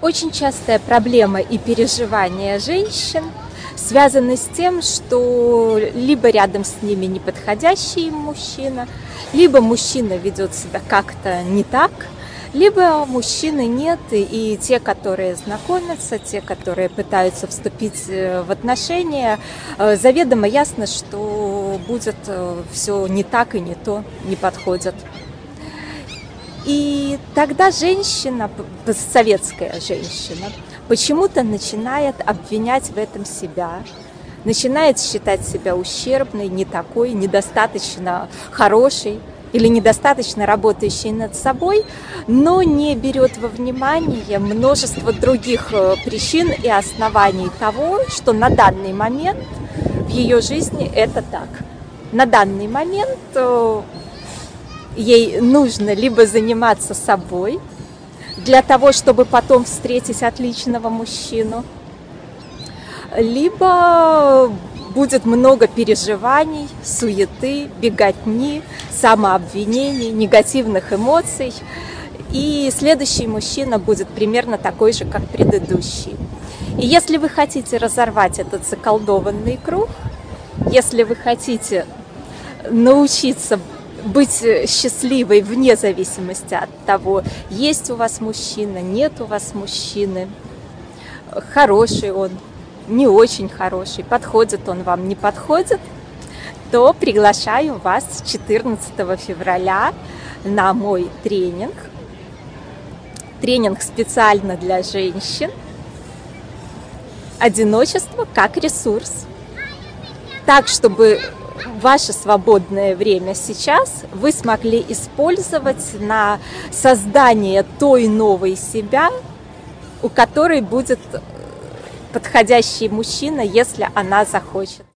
Очень частая проблема и переживания женщин связаны с тем, что либо рядом с ними неподходящий им мужчина, либо мужчина ведет себя как-то не так, либо мужчины нет, и те, которые знакомятся, те, которые пытаются вступить э, в отношения, э, заведомо ясно, что будет э, все не так и не то, не подходят. И тогда женщина, советская женщина, почему-то начинает обвинять в этом себя, начинает считать себя ущербной, не такой, недостаточно хорошей или недостаточно работающей над собой, но не берет во внимание множество других э, причин и оснований того, что на данный момент в ее жизни это так. На данный момент э, ей нужно либо заниматься собой для того, чтобы потом встретить отличного мужчину, либо будет много переживаний, суеты, беготни, самообвинений, негативных эмоций. И следующий мужчина будет примерно такой же, как предыдущий. И если вы хотите разорвать этот заколдованный круг, если вы хотите научиться быть э, счастливой вне зависимости от того, есть у вас мужчина, нет у вас мужчины, хороший он, не очень хороший, подходит он вам, не подходит, то приглашаю вас 14 февраля на мой тренинг. Тренинг специально для женщин. Одиночество как ресурс. Так, чтобы ваше свободное время сейчас вы смогли использовать на создание той новой себя, у которой будет подходящий мужчина, если она захочет.